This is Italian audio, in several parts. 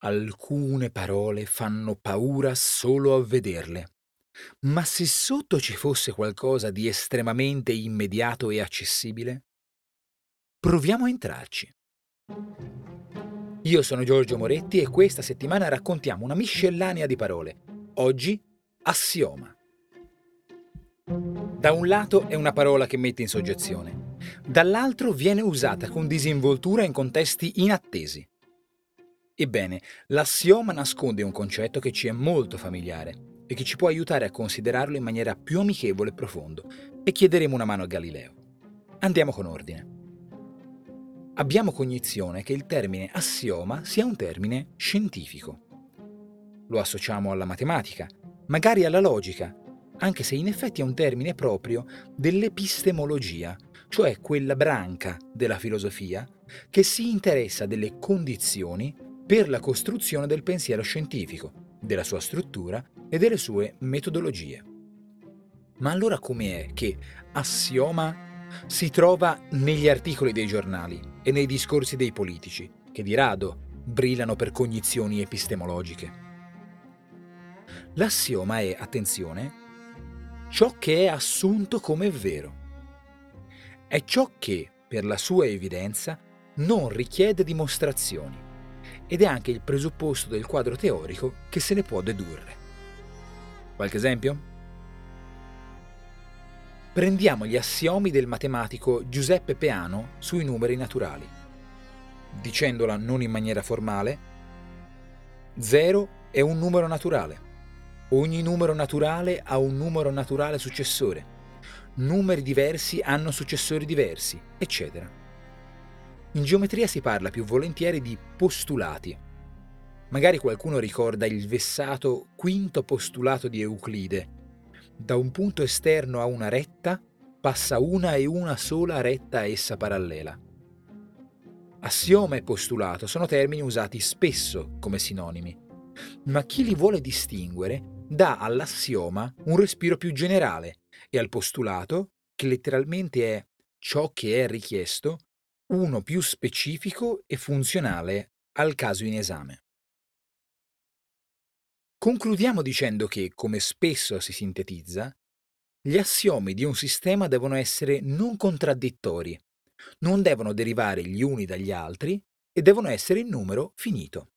Alcune parole fanno paura solo a vederle. Ma se sotto ci fosse qualcosa di estremamente immediato e accessibile? Proviamo a entrarci. Io sono Giorgio Moretti e questa settimana raccontiamo una miscellanea di parole. Oggi, assioma. Da un lato è una parola che mette in soggezione, dall'altro viene usata con disinvoltura in contesti inattesi. Ebbene, l'assioma nasconde un concetto che ci è molto familiare e che ci può aiutare a considerarlo in maniera più amichevole e profondo, e chiederemo una mano a Galileo. Andiamo con ordine. Abbiamo cognizione che il termine assioma sia un termine scientifico. Lo associamo alla matematica, magari alla logica, anche se in effetti è un termine proprio dell'epistemologia, cioè quella branca della filosofia che si interessa delle condizioni per la costruzione del pensiero scientifico, della sua struttura e delle sue metodologie. Ma allora com'è che assioma si trova negli articoli dei giornali e nei discorsi dei politici, che di rado brillano per cognizioni epistemologiche? L'assioma è, attenzione, ciò che è assunto come vero. È ciò che, per la sua evidenza, non richiede dimostrazioni ed è anche il presupposto del quadro teorico che se ne può dedurre. Qualche esempio? Prendiamo gli assiomi del matematico Giuseppe Peano sui numeri naturali. Dicendola non in maniera formale, 0 è un numero naturale. Ogni numero naturale ha un numero naturale successore. Numeri diversi hanno successori diversi, eccetera. In geometria si parla più volentieri di postulati. Magari qualcuno ricorda il vessato quinto postulato di Euclide. Da un punto esterno a una retta passa una e una sola retta a essa parallela. Assioma e postulato sono termini usati spesso come sinonimi, ma chi li vuole distinguere dà all'assioma un respiro più generale e al postulato, che letteralmente è ciò che è richiesto, uno più specifico e funzionale al caso in esame. Concludiamo dicendo che, come spesso si sintetizza, gli assiomi di un sistema devono essere non contraddittori, non devono derivare gli uni dagli altri e devono essere in numero finito.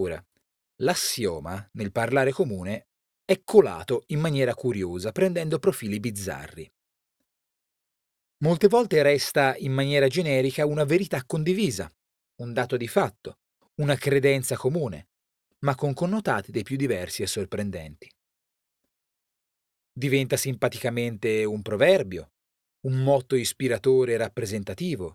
Ora, l'assioma, nel parlare comune, è colato in maniera curiosa, prendendo profili bizzarri. Molte volte resta in maniera generica una verità condivisa, un dato di fatto, una credenza comune, ma con connotati dei più diversi e sorprendenti. Diventa simpaticamente un proverbio, un motto ispiratore e rappresentativo.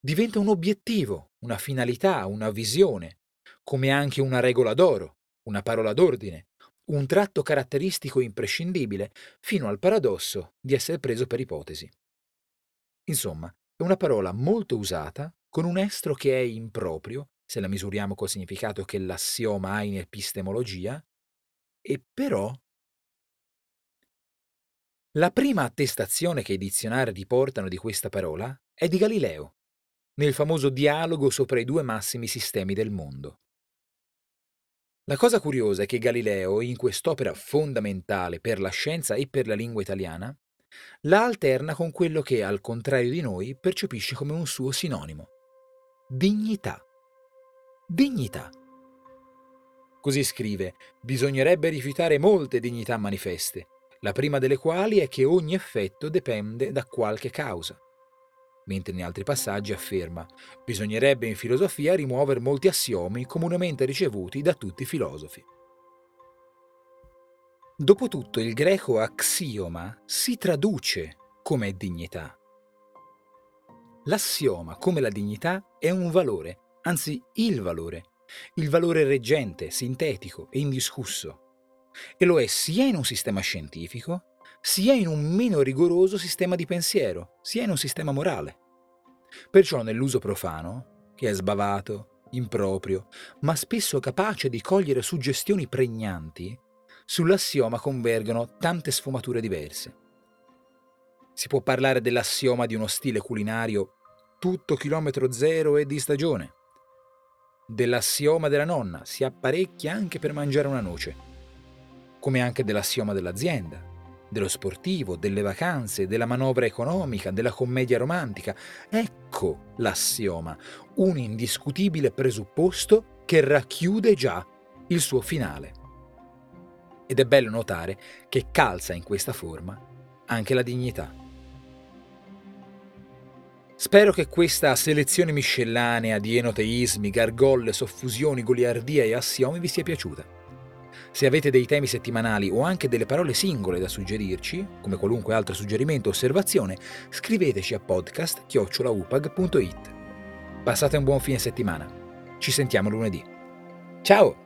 Diventa un obiettivo, una finalità, una visione, come anche una regola d'oro, una parola d'ordine, un tratto caratteristico imprescindibile, fino al paradosso di essere preso per ipotesi. Insomma, è una parola molto usata con un estro che è improprio, se la misuriamo col significato che l'assioma ha in epistemologia, e però... La prima attestazione che i dizionari riportano di questa parola è di Galileo, nel famoso dialogo sopra i due massimi sistemi del mondo. La cosa curiosa è che Galileo, in quest'opera fondamentale per la scienza e per la lingua italiana, la alterna con quello che, al contrario di noi, percepisce come un suo sinonimo. Dignità. Dignità. Così scrive, bisognerebbe rifiutare molte dignità manifeste, la prima delle quali è che ogni effetto dipende da qualche causa. Mentre in altri passaggi afferma, bisognerebbe in filosofia rimuovere molti assiomi comunemente ricevuti da tutti i filosofi. Dopotutto il greco axioma si traduce come dignità. L'assioma, come la dignità, è un valore, anzi il valore, il valore reggente, sintetico e indiscusso. E lo è sia in un sistema scientifico, sia in un meno rigoroso sistema di pensiero, sia in un sistema morale. Perciò nell'uso profano, che è sbavato, improprio, ma spesso capace di cogliere suggestioni pregnanti, sull'assioma convergono tante sfumature diverse. Si può parlare dell'assioma di uno stile culinario tutto chilometro zero e di stagione, dell'assioma della nonna, si apparecchia anche per mangiare una noce, come anche dell'assioma dell'azienda, dello sportivo, delle vacanze, della manovra economica, della commedia romantica. Ecco l'assioma, un indiscutibile presupposto che racchiude già il suo finale. Ed è bello notare che calza in questa forma anche la dignità. Spero che questa selezione miscellanea di enoteismi, gargolle, soffusioni, goliardia e assiomi vi sia piaciuta. Se avete dei temi settimanali o anche delle parole singole da suggerirci, come qualunque altro suggerimento o osservazione, scriveteci a podcast.upag.it. Passate un buon fine settimana. Ci sentiamo lunedì. Ciao!